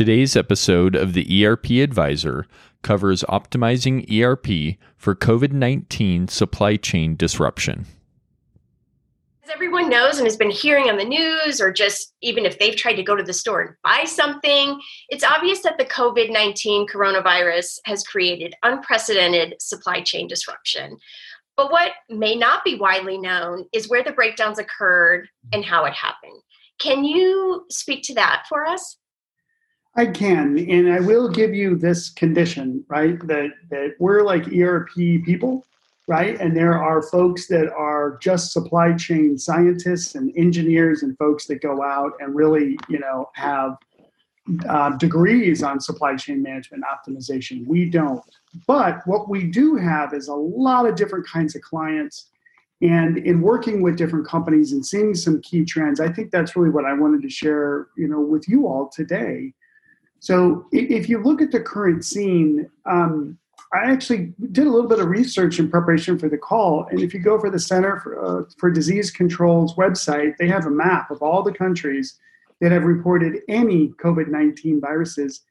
Today's episode of the ERP Advisor covers optimizing ERP for COVID 19 supply chain disruption. As everyone knows and has been hearing on the news, or just even if they've tried to go to the store and buy something, it's obvious that the COVID 19 coronavirus has created unprecedented supply chain disruption. But what may not be widely known is where the breakdowns occurred and how it happened. Can you speak to that for us? I can, and I will give you this condition, right? That that we're like ERP people, right? And there are folks that are just supply chain scientists and engineers and folks that go out and really, you know, have uh, degrees on supply chain management optimization. We don't. But what we do have is a lot of different kinds of clients. And in working with different companies and seeing some key trends, I think that's really what I wanted to share, you know, with you all today so if you look at the current scene, um, I actually did a little bit of research in preparation for the call. And if you go for the Center for, uh, for Disease Control's website, they have a map of all the countries that have reported any COVID 19 viruses.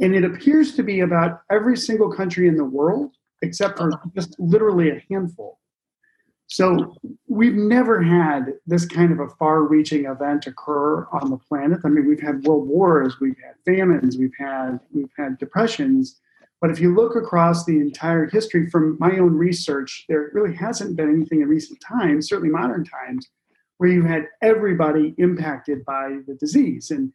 And it appears to be about every single country in the world, except for just literally a handful. So we've never had this kind of a far-reaching event occur on the planet. I mean, we've had world wars, we've had famines, we've had we've had depressions, but if you look across the entire history from my own research, there really hasn't been anything in recent times, certainly modern times, where you had everybody impacted by the disease. And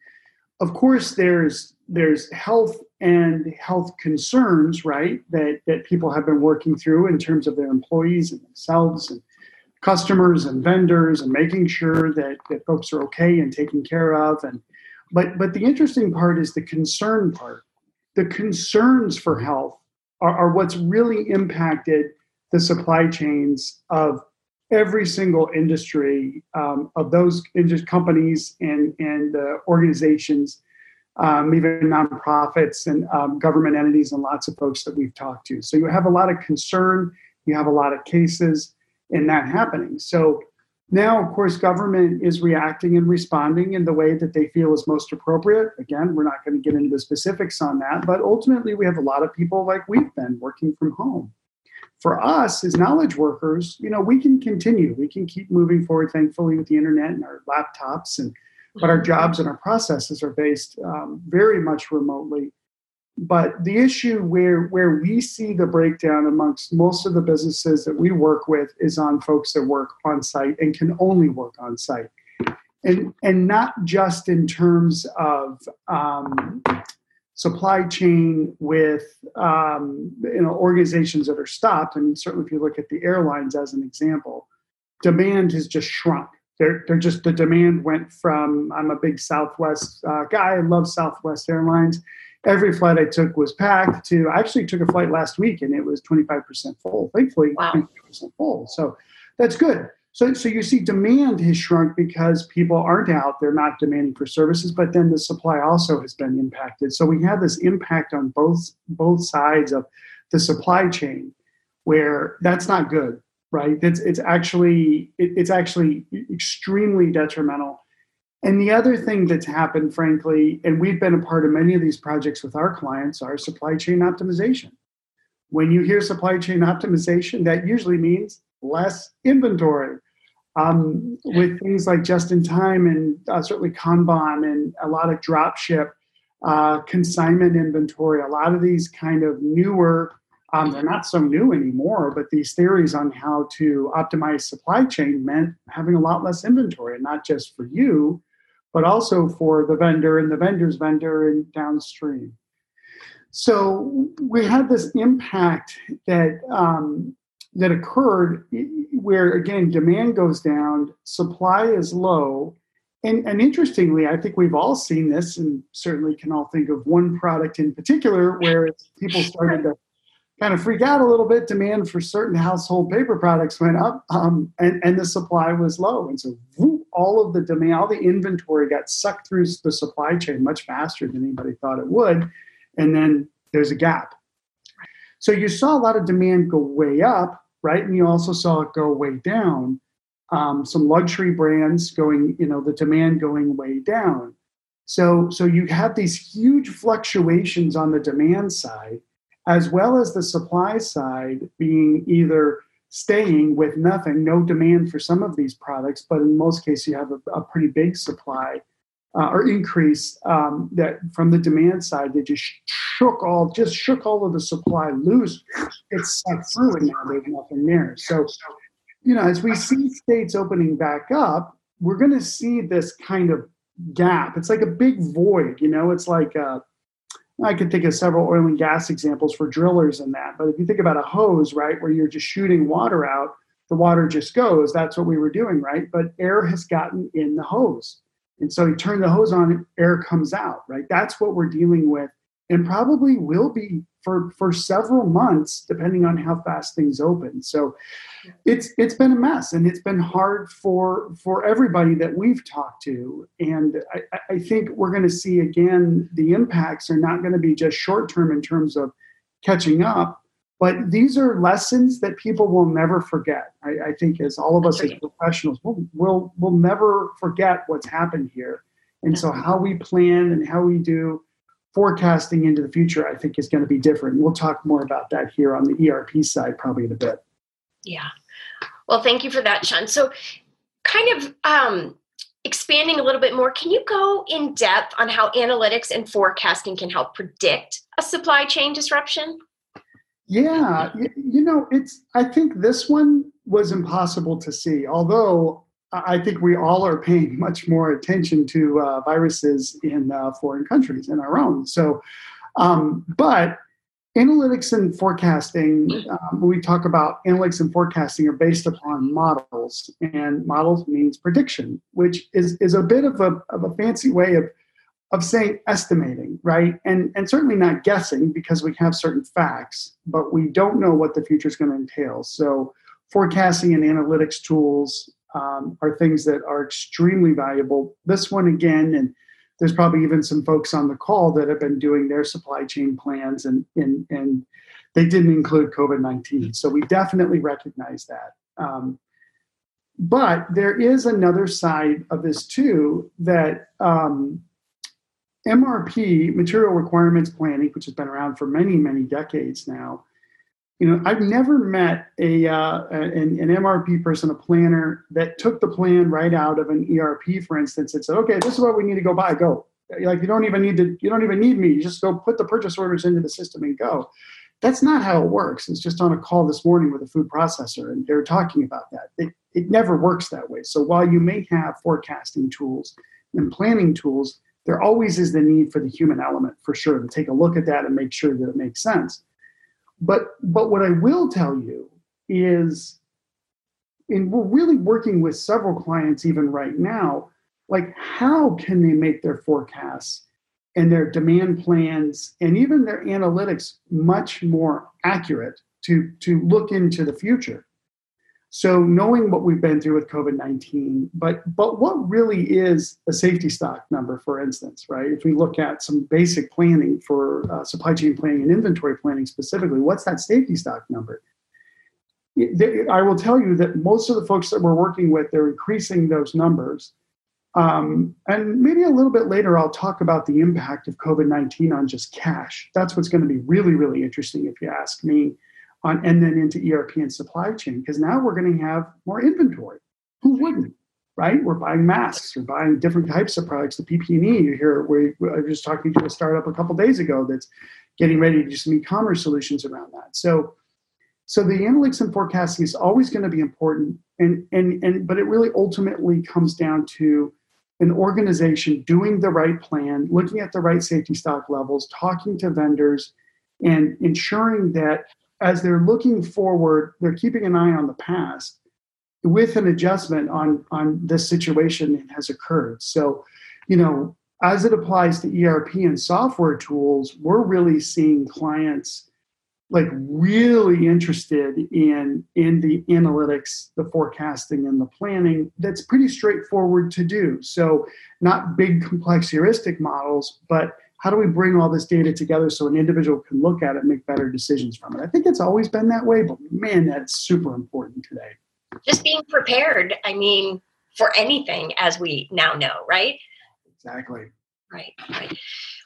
of course, there's there's health and health concerns, right? That that people have been working through in terms of their employees and themselves and customers and vendors and making sure that, that folks are okay and taken care of. And but but the interesting part is the concern part. The concerns for health are, are what's really impacted the supply chains of every single industry um, of those companies and and uh, organizations, um, even nonprofits and um, government entities, and lots of folks that we've talked to. So you have a lot of concern. You have a lot of cases in that happening. So now, of course, government is reacting and responding in the way that they feel is most appropriate. Again, we're not going to get into the specifics on that, but ultimately, we have a lot of people like we've been working from home. For us as knowledge workers, you know, we can continue. We can keep moving forward, thankfully, with the internet and our laptops, and but our jobs and our processes are based um, very much remotely. But the issue where where we see the breakdown amongst most of the businesses that we work with is on folks that work on site and can only work on site, and and not just in terms of um, supply chain with um, you know organizations that are stopped. I mean, certainly if you look at the airlines as an example, demand has just shrunk. They're, they're just the demand went from I'm a big Southwest uh, guy. I love Southwest Airlines every flight I took was packed to I actually took a flight last week and it was 25% full. Thankfully, wow. 25% full. So that's good. So, so you see demand has shrunk because people aren't out, they're not demanding for services, but then the supply also has been impacted. So we have this impact on both both sides of the supply chain where that's not good, right? It's it's actually it, it's actually extremely detrimental and the other thing that's happened, frankly, and we've been a part of many of these projects with our clients, are supply chain optimization. When you hear supply chain optimization, that usually means less inventory. Um, with things like just in time and uh, certainly Kanban and a lot of drop ship, uh, consignment inventory, a lot of these kind of newer, um, they're not so new anymore, but these theories on how to optimize supply chain meant having a lot less inventory, and not just for you, but also for the vendor and the vendor's vendor and downstream. So we had this impact that um, that occurred where again demand goes down, supply is low, and, and interestingly, I think we've all seen this, and certainly can all think of one product in particular where people started to kind of freak out a little bit. Demand for certain household paper products went up, um, and, and the supply was low. And so whoop, all of the demand, all the inventory got sucked through the supply chain much faster than anybody thought it would. And then there's a gap. So you saw a lot of demand go way up, right? And you also saw it go way down. Um, some luxury brands going, you know, the demand going way down. So, so you have these huge fluctuations on the demand side, as well as the supply side being either staying with nothing, no demand for some of these products, but in most cases you have a, a pretty big supply uh, or increase um, that from the demand side that just shook all just shook all of the supply loose. It's sucked through, and now there's nothing there. So, you know, as we see states opening back up, we're going to see this kind of gap. It's like a big void. You know, it's like uh, I could think of several oil and gas examples for drillers in that. But if you think about a hose, right, where you're just shooting water out, the water just goes. That's what we were doing, right? But air has gotten in the hose. And so you turn the hose on, air comes out, right? That's what we're dealing with and probably will be for, for several months, depending on how fast things open. So it's it's been a mess and it's been hard for for everybody that we've talked to. And I, I think we're going to see again the impacts are not going to be just short term in terms of catching up, but these are lessons that people will never forget. I, I think as all of us as professionals, we'll, we'll, we'll never forget what's happened here. And so how we plan and how we do forecasting into the future, I think is going to be different. We'll talk more about that here on the ERP side probably in a bit. Yeah. Well, thank you for that, Sean. So kind of um, expanding a little bit more, can you go in depth on how analytics and forecasting can help predict a supply chain disruption? Yeah, you know, it's. I think this one was impossible to see. Although I think we all are paying much more attention to uh, viruses in uh, foreign countries than our own. So, um, but analytics and forecasting, um, we talk about analytics and forecasting, are based upon models, and models means prediction, which is is a bit of a of a fancy way of of saying estimating, right? And and certainly not guessing because we have certain facts, but we don't know what the future is going to entail. So forecasting and analytics tools um, are things that are extremely valuable. This one again, and there's probably even some folks on the call that have been doing their supply chain plans, and and and they didn't include COVID nineteen. So we definitely recognize that. Um, but there is another side of this too that um, MRP, material requirements planning, which has been around for many, many decades now, you know, I've never met a uh, an, an, MRP person, a planner that took the plan right out of an ERP, for instance, and said, "Okay, this is what we need to go buy. Go." Like you don't even need to, you don't even need me. You just go put the purchase orders into the system and go. That's not how it works. It's just on a call this morning with a food processor, and they're talking about that. It, it never works that way. So while you may have forecasting tools and planning tools, there always is the need for the human element for sure to take a look at that and make sure that it makes sense. But but what I will tell you is, and we're really working with several clients even right now, like how can they make their forecasts and their demand plans and even their analytics much more accurate to to look into the future so knowing what we've been through with COVID-19, but but what really is a safety stock number, for instance, right? If we look at some basic planning for uh, supply chain planning and inventory planning specifically, what's that safety stock number? I will tell you that most of the folks that we're working with, they're increasing those numbers. Um, and maybe a little bit later, I'll talk about the impact of COVID 19 on just cash. That's what's going to be really, really interesting if you ask me on and then into ERP and supply chain because now we're going to have more inventory. Who wouldn't? Right? We're buying masks, we're buying different types of products. The PPE you hear. We, I was just talking to a startup a couple days ago that's getting ready to do some e-commerce solutions around that. So, so the analytics and forecasting is always going to be important, and and and but it really ultimately comes down to an organization doing the right plan, looking at the right safety stock levels, talking to vendors, and ensuring that as they're looking forward, they're keeping an eye on the past with an adjustment on on this situation that has occurred. So, you know, as it applies to ERP and software tools, we're really seeing clients like really interested in in the analytics the forecasting and the planning that's pretty straightforward to do so not big complex heuristic models but how do we bring all this data together so an individual can look at it and make better decisions from it? I think it's always been that way, but man, that's super important today. Just being prepared, I mean, for anything, as we now know, right? Exactly. Right, right.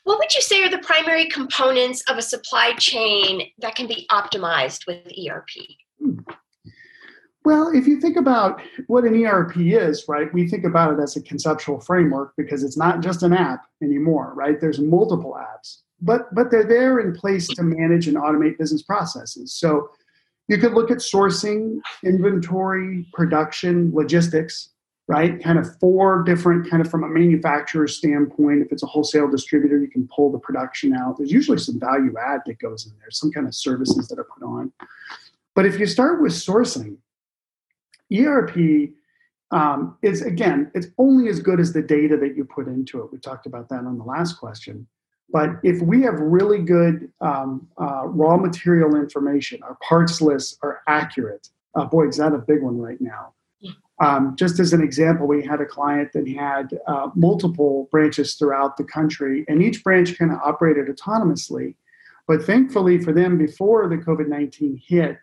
What would you say are the primary components of a supply chain that can be optimized with ERP? Hmm. Well, if you think about what an ERP is, right, we think about it as a conceptual framework because it's not just an app anymore, right? There's multiple apps, but but they're there in place to manage and automate business processes. So you could look at sourcing, inventory, production, logistics, right? Kind of four different, kind of from a manufacturer's standpoint. If it's a wholesale distributor, you can pull the production out. There's usually some value add that goes in there, some kind of services that are put on. But if you start with sourcing, ERP um, is again, it's only as good as the data that you put into it. We talked about that on the last question. But if we have really good um, uh, raw material information, our parts lists are accurate. Uh, boy, is that a big one right now. Um, just as an example, we had a client that had uh, multiple branches throughout the country, and each branch kind of operated autonomously. But thankfully for them, before the COVID 19 hit,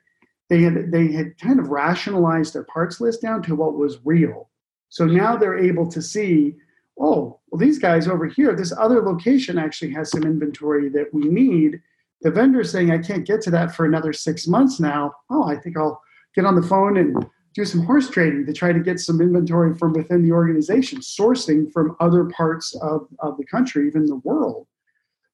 they had they had kind of rationalized their parts list down to what was real. So now they're able to see, oh, well, these guys over here, this other location actually has some inventory that we need. The vendor's saying I can't get to that for another six months now. Oh, I think I'll get on the phone and do some horse trading to try to get some inventory from within the organization, sourcing from other parts of, of the country, even the world.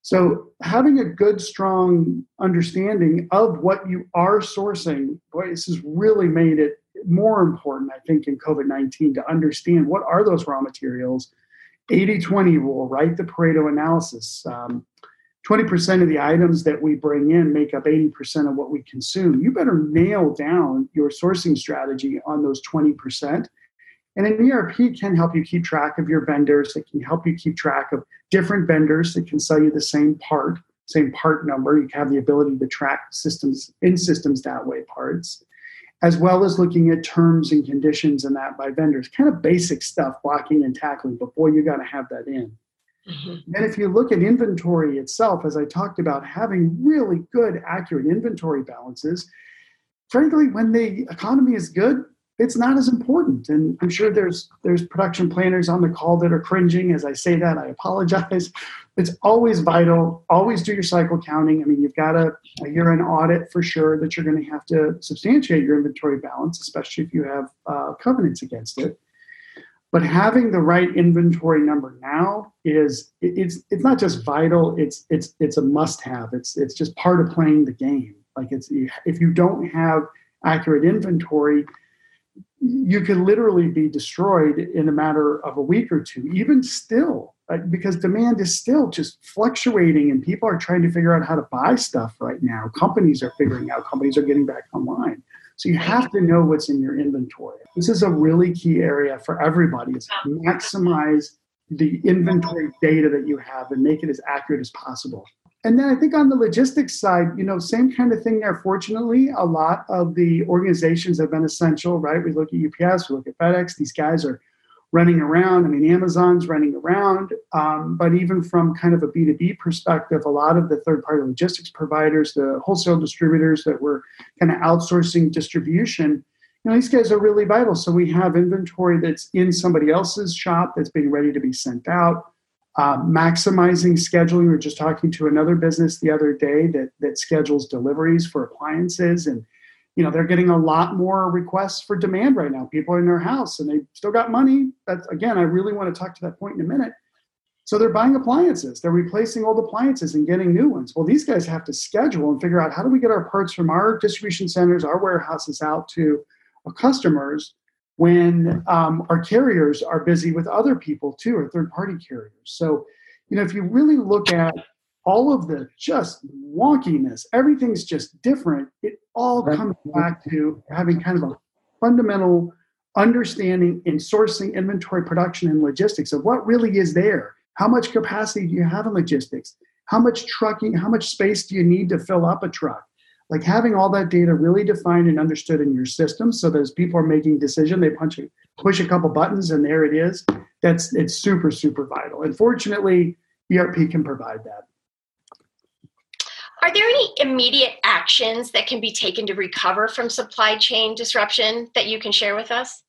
So having a good, strong understanding of what you are sourcing, boy, this has really made it more important, I think, in COVID 19 to understand what are those raw materials. 80 20 rule, right? The Pareto analysis. Um, 20% of the items that we bring in make up 80% of what we consume. You better nail down your sourcing strategy on those 20%. And an ERP can help you keep track of your vendors. It can help you keep track of different vendors that can sell you the same part, same part number. You have the ability to track systems in systems that way parts, as well as looking at terms and conditions and that by vendors. Kind of basic stuff, blocking and tackling. But boy, you got to have that in. Mm-hmm. And if you look at inventory itself, as I talked about, having really good, accurate inventory balances, frankly, when the economy is good, it's not as important. And I'm sure there's there's production planners on the call that are cringing as I say that. I apologize. It's always vital. Always do your cycle counting. I mean, you've got a, a year-end audit for sure that you're going to have to substantiate your inventory balance, especially if you have uh, covenants against it. But having the right inventory number now is it's it's not just vital. It's it's it's a must-have. It's it's just part of playing the game. Like it's if you don't have accurate inventory, you can literally be destroyed in a matter of a week or two. Even still, uh, because demand is still just fluctuating, and people are trying to figure out how to buy stuff right now. Companies are figuring out. Companies are getting back online. So you have to know what's in your inventory. This is a really key area for everybody is maximize the inventory data that you have and make it as accurate as possible. And then I think on the logistics side, you know, same kind of thing there. Fortunately, a lot of the organizations have been essential, right? We look at UPS, we look at FedEx. These guys are running around. I mean, Amazon's running around. Um, but even from kind of a B2B perspective, a lot of the third party logistics providers, the wholesale distributors that were kind of outsourcing distribution, you know, these guys are really vital. So we have inventory that's in somebody else's shop that's being ready to be sent out. Uh, maximizing scheduling. We were just talking to another business the other day that that schedules deliveries for appliances and you know they're getting a lot more requests for demand right now. People are in their house and they still got money. That's again i really want to talk to that point in a minute. So they're buying appliances. They're replacing old appliances and getting new ones. Well these guys have to schedule and figure out how do we get our parts from our distribution centers our warehouses out to our customers when um, our carriers are busy with other people too or third party carriers so you know if you really look at all of the just wonkiness, everything's just different. It all comes back to having kind of a fundamental understanding in sourcing, inventory, production, and logistics of what really is there. How much capacity do you have in logistics? How much trucking, how much space do you need to fill up a truck? Like having all that data really defined and understood in your system so that as people are making decision, they punch a, push a couple buttons and there it is. That's it's super, super vital. And fortunately, ERP can provide that. Are there any immediate actions that can be taken to recover from supply chain disruption that you can share with us?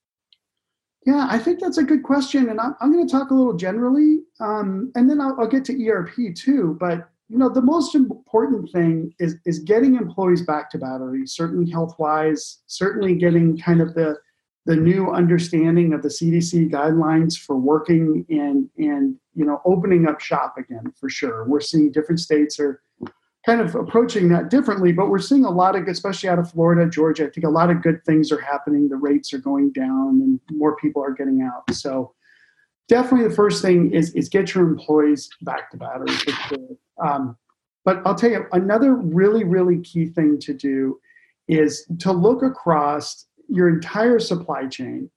Yeah, I think that's a good question, and I'm, I'm going to talk a little generally, um, and then I'll, I'll get to ERP too. But you know, the most important thing is is getting employees back to battery. Certainly, health wise, certainly getting kind of the the new understanding of the CDC guidelines for working and and you know opening up shop again for sure. We're seeing different states are kind of approaching that differently, but we're seeing a lot of, especially out of Florida, Georgia. I think a lot of good things are happening. The rates are going down, and more people are getting out. So definitely, the first thing is is get your employees back to battery. Um, but I'll tell you another really really key thing to do is to look across your entire supply chain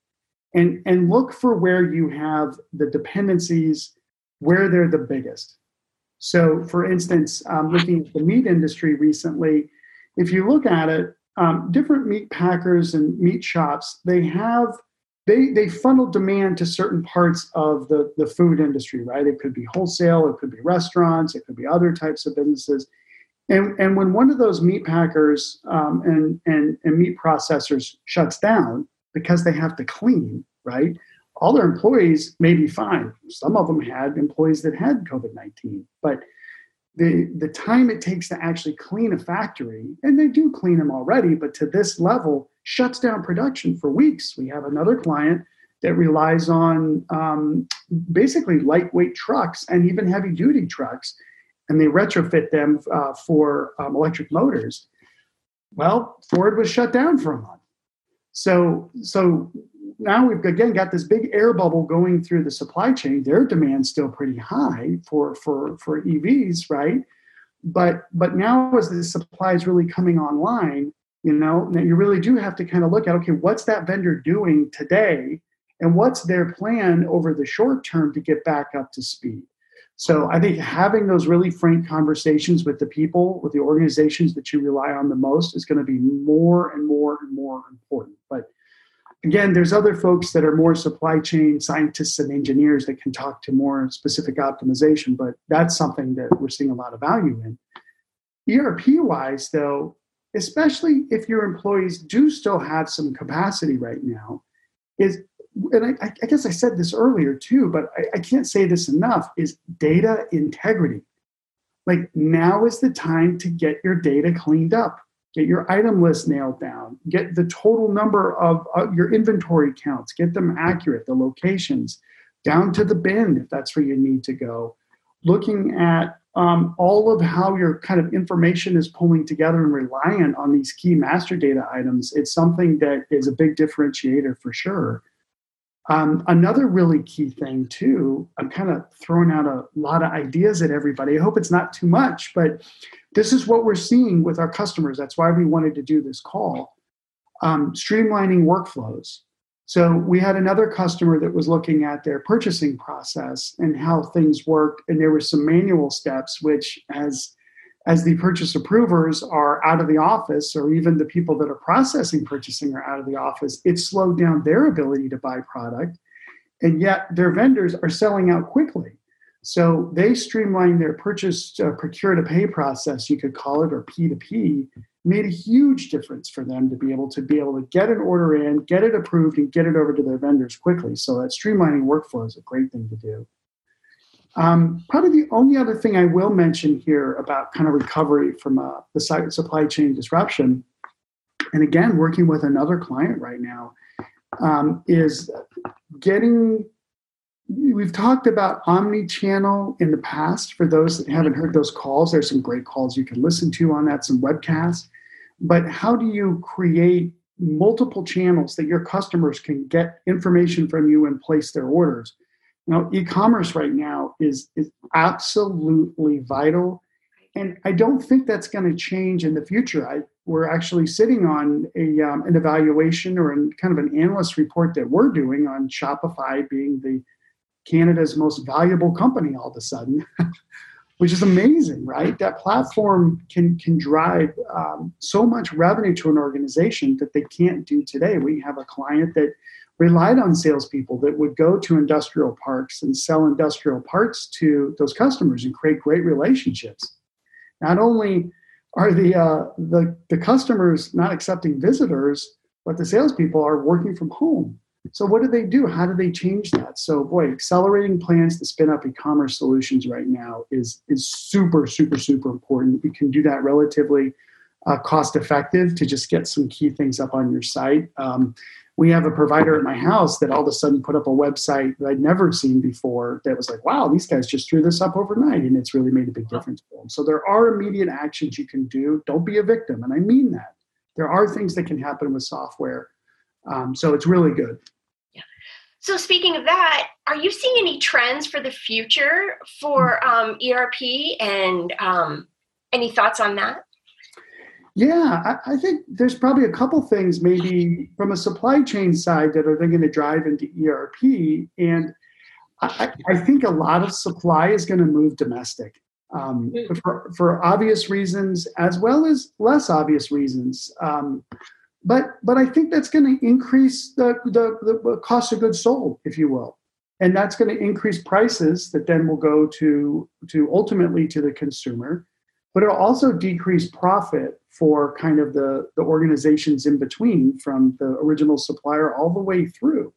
and and look for where you have the dependencies where they're the biggest so, for instance, um, looking at the meat industry recently, if you look at it, um, different meat packers and meat shops they have they they funnel demand to certain parts of the the food industry, right? It could be wholesale, it could be restaurants, it could be other types of businesses. And, and when one of those meat packers um, and, and, and meat processors shuts down because they have to clean, right? all their employees may be fine. Some of them had employees that had COVID 19, but the, the time it takes to actually clean a factory, and they do clean them already, but to this level, shuts down production for weeks. We have another client that relies on um, basically lightweight trucks and even heavy duty trucks, and they retrofit them uh, for um, electric motors. Well, Ford was shut down for a month. So, so now we've again got this big air bubble going through the supply chain. Their demand's still pretty high for for for EVs, right? But but now as the supply is really coming online, you know, you really do have to kind of look at okay, what's that vendor doing today, and what's their plan over the short term to get back up to speed. So I think having those really frank conversations with the people, with the organizations that you rely on the most, is going to be more and more and more important. But again, there's other folks that are more supply chain scientists and engineers that can talk to more specific optimization, but that's something that we're seeing a lot of value in. ERP wise, though, especially if your employees do still have some capacity right now, is and I, I guess I said this earlier too, but I, I can't say this enough, is data integrity. Like now is the time to get your data cleaned up get your item list nailed down, get the total number of uh, your inventory counts, get them accurate, the locations, down to the bin if that's where you need to go. Looking at um, all of how your kind of information is pulling together and reliant on these key master data items, it's something that is a big differentiator for sure. Um, another really key thing, too, I'm kind of throwing out a lot of ideas at everybody. I hope it's not too much, but this is what we're seeing with our customers. That's why we wanted to do this call. Um, streamlining workflows. So we had another customer that was looking at their purchasing process and how things work, and there were some manual steps which, as as the purchase approvers are out of the office, or even the people that are processing purchasing are out of the office, it slowed down their ability to buy product. And yet their vendors are selling out quickly. So they streamlined their purchase uh, procure to pay process, you could call it, or P2P, made a huge difference for them to be able to be able to get an order in, get it approved, and get it over to their vendors quickly. So that streamlining workflow is a great thing to do. Um, probably the only other thing I will mention here about kind of recovery from uh, the supply chain disruption, and again, working with another client right now, um, is getting. We've talked about omni-channel in the past. For those that haven't heard those calls, there's some great calls you can listen to on that, some webcasts. But how do you create multiple channels that your customers can get information from you and place their orders? Now, e-commerce right now is is absolutely vital, and I don't think that's going to change in the future. I we're actually sitting on a um, an evaluation or kind of an analyst report that we're doing on Shopify being the Canada's most valuable company all of a sudden, which is amazing, right? That platform can can drive um, so much revenue to an organization that they can't do today. We have a client that relied on salespeople that would go to industrial parks and sell industrial parts to those customers and create great relationships. Not only are the uh, the, the customers not accepting visitors, but the salespeople are working from home. So what do they do? How do they change that? So boy, accelerating plans to spin up e-commerce solutions right now is is super super super important. We can do that relatively uh, cost effective to just get some key things up on your site. Um, we have a provider at my house that all of a sudden put up a website that I'd never seen before that was like, wow, these guys just threw this up overnight and it's really made a big difference for them. So there are immediate actions you can do. Don't be a victim. And I mean that. There are things that can happen with software. Um, so it's really good. So speaking of that, are you seeing any trends for the future for um, ERP and um, any thoughts on that? Yeah, I, I, think there's probably a couple things maybe from a supply chain side that are then going to drive into ERP. And I, I, think a lot of supply is going to move domestic um, hmm. for, for obvious reasons as well as less obvious reasons. Um, but but I think that's going to increase the, the, the cost of goods sold, if you will. And that's going to increase prices that then will go to to ultimately to the consumer but it'll also decrease profit for kind of the, the organizations in between from the original supplier all the way through.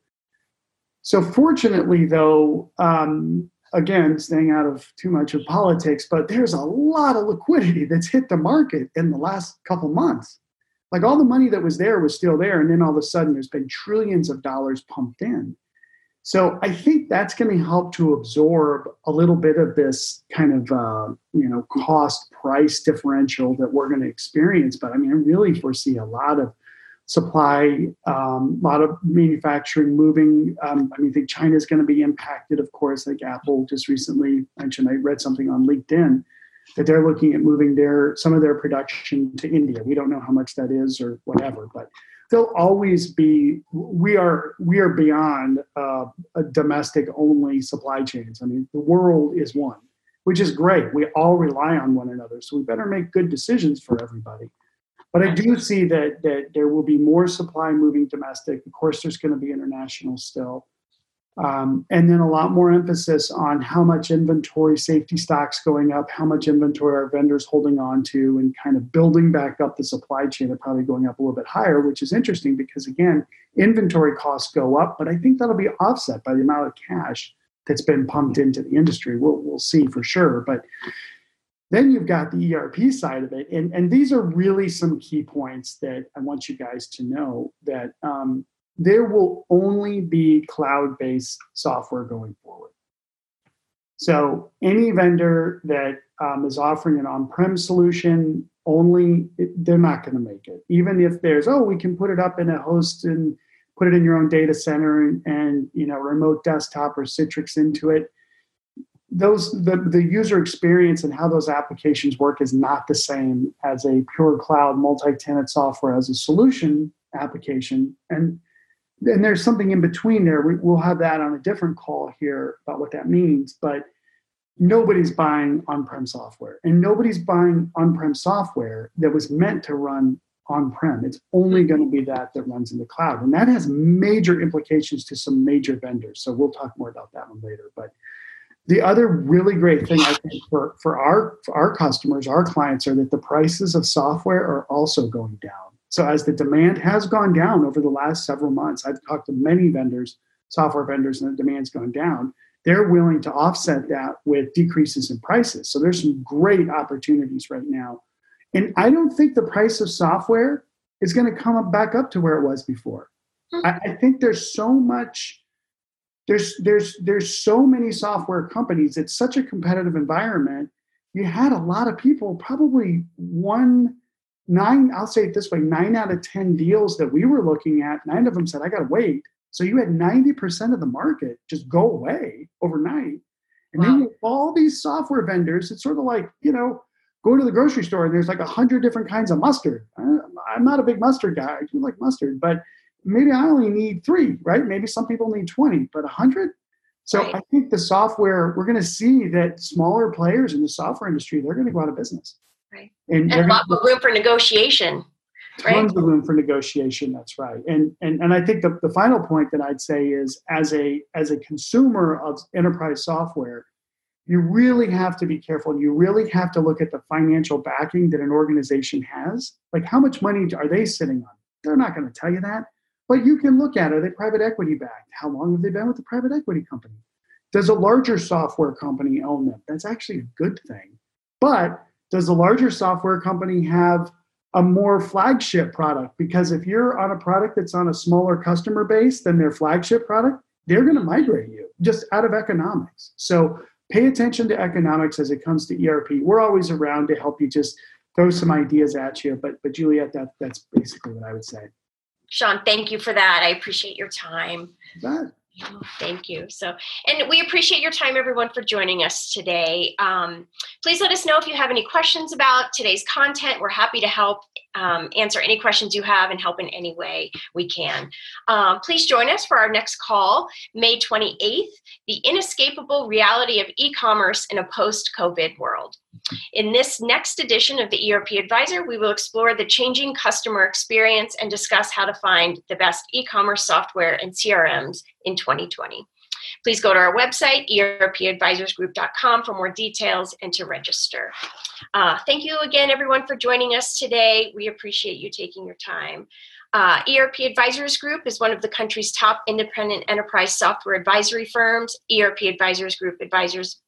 So, fortunately, though, um, again, staying out of too much of politics, but there's a lot of liquidity that's hit the market in the last couple months. Like all the money that was there was still there, and then all of a sudden there's been trillions of dollars pumped in. So I think that's going to help to absorb a little bit of this kind of uh, you know cost price differential that we're going to experience. But I mean, I really foresee a lot of supply, um, a lot of manufacturing moving. Um, I mean, I think China is going to be impacted, of course. Like Apple just recently mentioned, I read something on LinkedIn that they're looking at moving their some of their production to India. We don't know how much that is or whatever, but there'll always be we are we are beyond uh, a domestic only supply chains. I mean the world is one which is great. We all rely on one another so we better make good decisions for everybody. But i do see that that there will be more supply moving domestic. Of course there's going to be international still um, and then a lot more emphasis on how much inventory safety stocks going up, how much inventory our vendors holding on to, and kind of building back up the supply chain are probably going up a little bit higher, which is interesting because again, inventory costs go up, but I think that'll be offset by the amount of cash that's been pumped into the industry. We'll, we'll see for sure. But then you've got the ERP side of it. And, and these are really some key points that I want you guys to know that um, there will only be cloud based software going forward. So, any vendor that um, is offering an on prem solution only, they're not going to make it. Even if there's, oh, we can put it up in a host and put it in your own data center and, and you know, remote desktop or Citrix into it. Those the, the user experience and how those applications work is not the same as a pure cloud multi-tenant software as a solution application. And and there's something in between there. We, will have that on a different call here about what that means. But nobody's buying on-prem software, and nobody's buying on-prem software that was meant to run on-prem. It's only going to be that that runs in the cloud, and that has major implications to some major vendors. So we'll talk more about that one later. But the other really great thing I think for, for our for our customers, our clients, are that the prices of software are also going down. So as the demand has gone down over the last several months, I've talked to many vendors, software vendors, and the demand's gone down. They're willing to offset that with decreases in prices. So there's some great opportunities right now. And I don't think the price of software is going to come back up to where it was before. Hmm. I, I think there's so much there's there's there's so many software companies it's such a competitive environment you had a lot of people probably one nine, I'll say it this way nine out of 10 deals that we were looking at, nine of them said, I got to wait. So you had 90% of the market just go away overnight. And wow. then all these software vendors, it's sort of like, you know, go to the grocery store and there's like a hundred different kinds of mustard. Uh, I'm not a big mustard guy. I do like mustard, but maybe I only need three, right? Maybe some people need 20, but a hundred. So right. I think the software, we're going to see that smaller players in the software industry, they're going to go out of business. Right. And, and a lot of room for negotiation. Right? Tons of room for negotiation. That's right. And and and I think the, the final point that I'd say is as a as a consumer of enterprise software, you really have to be careful you really have to look at the financial backing that an organization has. Like how much money are they sitting on? They're not going to tell you that. But you can look at are they private equity backed? How long have they been with the private equity company? Does a larger software company own them? That's actually a good thing. But does a larger software company have a more flagship product? Because if you're on a product that's on a smaller customer base than their flagship product, they're going to migrate you just out of economics. So pay attention to economics as it comes to ERP. We're always around to help you just throw some ideas at you. But but Juliet, that that's basically what I would say. Sean, thank you for that. I appreciate your time. Thank you. So, and we appreciate your time, everyone, for joining us today. Um, please let us know if you have any questions about today's content. We're happy to help um, answer any questions you have and help in any way we can. Um, please join us for our next call, May 28th The Inescapable Reality of E Commerce in a Post COVID World. In this next edition of the ERP Advisor, we will explore the changing customer experience and discuss how to find the best e commerce software and CRMs in 2020. Please go to our website, erpadvisorsgroup.com, for more details and to register. Uh, thank you again, everyone, for joining us today. We appreciate you taking your time. Uh, ERP Advisors Group is one of the country's top independent enterprise software advisory firms. ERP Advisors Group advisors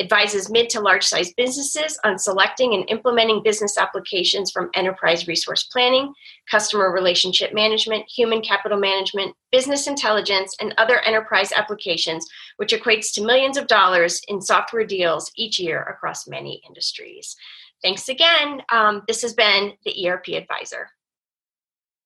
advises mid to large size businesses on selecting and implementing business applications from enterprise resource planning, customer relationship management, human capital management, business intelligence, and other enterprise applications, which equates to millions of dollars in software deals each year across many industries. Thanks again. Um, this has been the ERP Advisor.